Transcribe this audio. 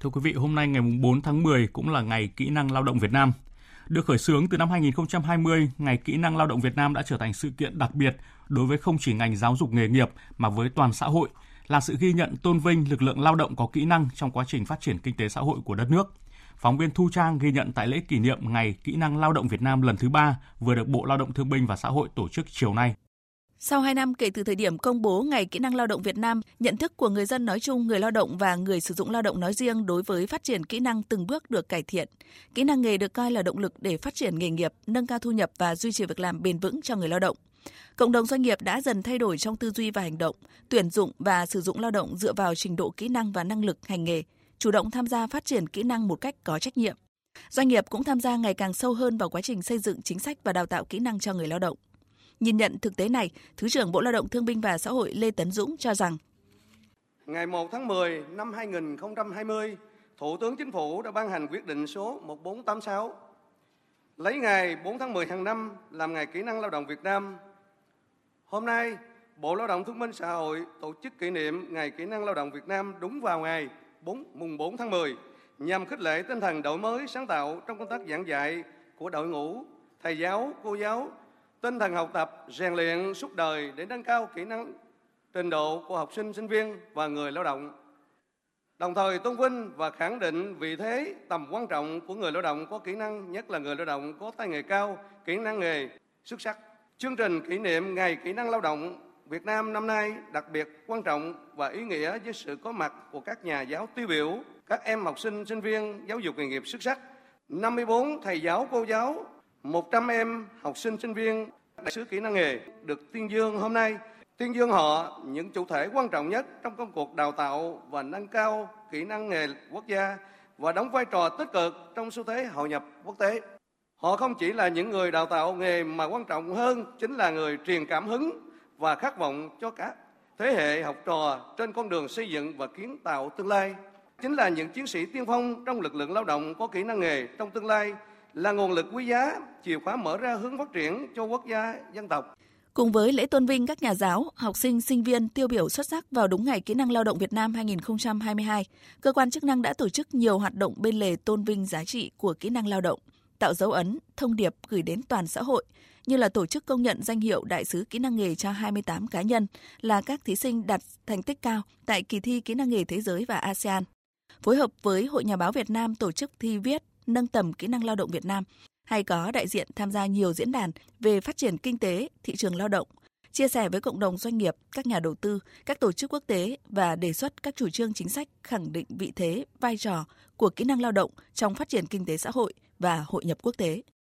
Thưa quý vị, hôm nay ngày 4 tháng 10 cũng là ngày kỹ năng lao động Việt Nam. Được khởi xướng từ năm 2020, Ngày Kỹ năng Lao động Việt Nam đã trở thành sự kiện đặc biệt đối với không chỉ ngành giáo dục nghề nghiệp mà với toàn xã hội, là sự ghi nhận tôn vinh lực lượng lao động có kỹ năng trong quá trình phát triển kinh tế xã hội của đất nước. Phóng viên Thu Trang ghi nhận tại lễ kỷ niệm Ngày Kỹ năng Lao động Việt Nam lần thứ ba vừa được Bộ Lao động Thương binh và Xã hội tổ chức chiều nay. Sau 2 năm kể từ thời điểm công bố Ngày Kỹ năng Lao động Việt Nam, nhận thức của người dân nói chung, người lao động và người sử dụng lao động nói riêng đối với phát triển kỹ năng từng bước được cải thiện. Kỹ năng nghề được coi là động lực để phát triển nghề nghiệp, nâng cao thu nhập và duy trì việc làm bền vững cho người lao động. Cộng đồng doanh nghiệp đã dần thay đổi trong tư duy và hành động, tuyển dụng và sử dụng lao động dựa vào trình độ kỹ năng và năng lực hành nghề, chủ động tham gia phát triển kỹ năng một cách có trách nhiệm. Doanh nghiệp cũng tham gia ngày càng sâu hơn vào quá trình xây dựng chính sách và đào tạo kỹ năng cho người lao động. Nhìn nhận thực tế này, Thứ trưởng Bộ Lao động Thương binh và Xã hội Lê Tấn Dũng cho rằng Ngày 1 tháng 10 năm 2020, Thủ tướng Chính phủ đã ban hành quyết định số 1486 lấy ngày 4 tháng 10 hàng năm làm ngày kỹ năng lao động Việt Nam. Hôm nay, Bộ Lao động Thương binh Xã hội tổ chức kỷ niệm Ngày Kỹ năng Lao động Việt Nam đúng vào ngày 4, mùng 4 tháng 10 nhằm khích lệ tinh thần đổi mới sáng tạo trong công tác giảng dạy của đội ngũ thầy giáo, cô giáo, tinh thần học tập, rèn luyện suốt đời để nâng cao kỹ năng trình độ của học sinh, sinh viên và người lao động. Đồng thời tôn vinh và khẳng định vị thế tầm quan trọng của người lao động có kỹ năng, nhất là người lao động có tay nghề cao, kỹ năng nghề xuất sắc. Chương trình kỷ niệm Ngày Kỹ năng Lao động Việt Nam năm nay đặc biệt quan trọng và ý nghĩa với sự có mặt của các nhà giáo tiêu biểu, các em học sinh, sinh viên giáo dục nghề nghiệp xuất sắc, 54 thầy giáo, cô giáo, 100 em học sinh, sinh viên đại sứ kỹ năng nghề được tuyên dương hôm nay. Tuyên dương họ những chủ thể quan trọng nhất trong công cuộc đào tạo và nâng cao kỹ năng nghề quốc gia và đóng vai trò tích cực trong xu thế hội nhập quốc tế. Họ không chỉ là những người đào tạo nghề mà quan trọng hơn chính là người truyền cảm hứng và khát vọng cho các thế hệ học trò trên con đường xây dựng và kiến tạo tương lai. Chính là những chiến sĩ tiên phong trong lực lượng lao động có kỹ năng nghề trong tương lai là nguồn lực quý giá, chìa khóa mở ra hướng phát triển cho quốc gia, dân tộc. Cùng với lễ tôn vinh các nhà giáo, học sinh, sinh viên tiêu biểu xuất sắc vào đúng ngày Kỹ năng lao động Việt Nam 2022, cơ quan chức năng đã tổ chức nhiều hoạt động bên lề tôn vinh giá trị của kỹ năng lao động, tạo dấu ấn, thông điệp gửi đến toàn xã hội, như là tổ chức công nhận danh hiệu đại sứ kỹ năng nghề cho 28 cá nhân là các thí sinh đạt thành tích cao tại kỳ thi kỹ năng nghề thế giới và ASEAN. Phối hợp với Hội Nhà báo Việt Nam tổ chức thi viết nâng tầm kỹ năng lao động Việt Nam hay có đại diện tham gia nhiều diễn đàn về phát triển kinh tế, thị trường lao động, chia sẻ với cộng đồng doanh nghiệp, các nhà đầu tư, các tổ chức quốc tế và đề xuất các chủ trương chính sách khẳng định vị thế, vai trò của kỹ năng lao động trong phát triển kinh tế xã hội và hội nhập quốc tế.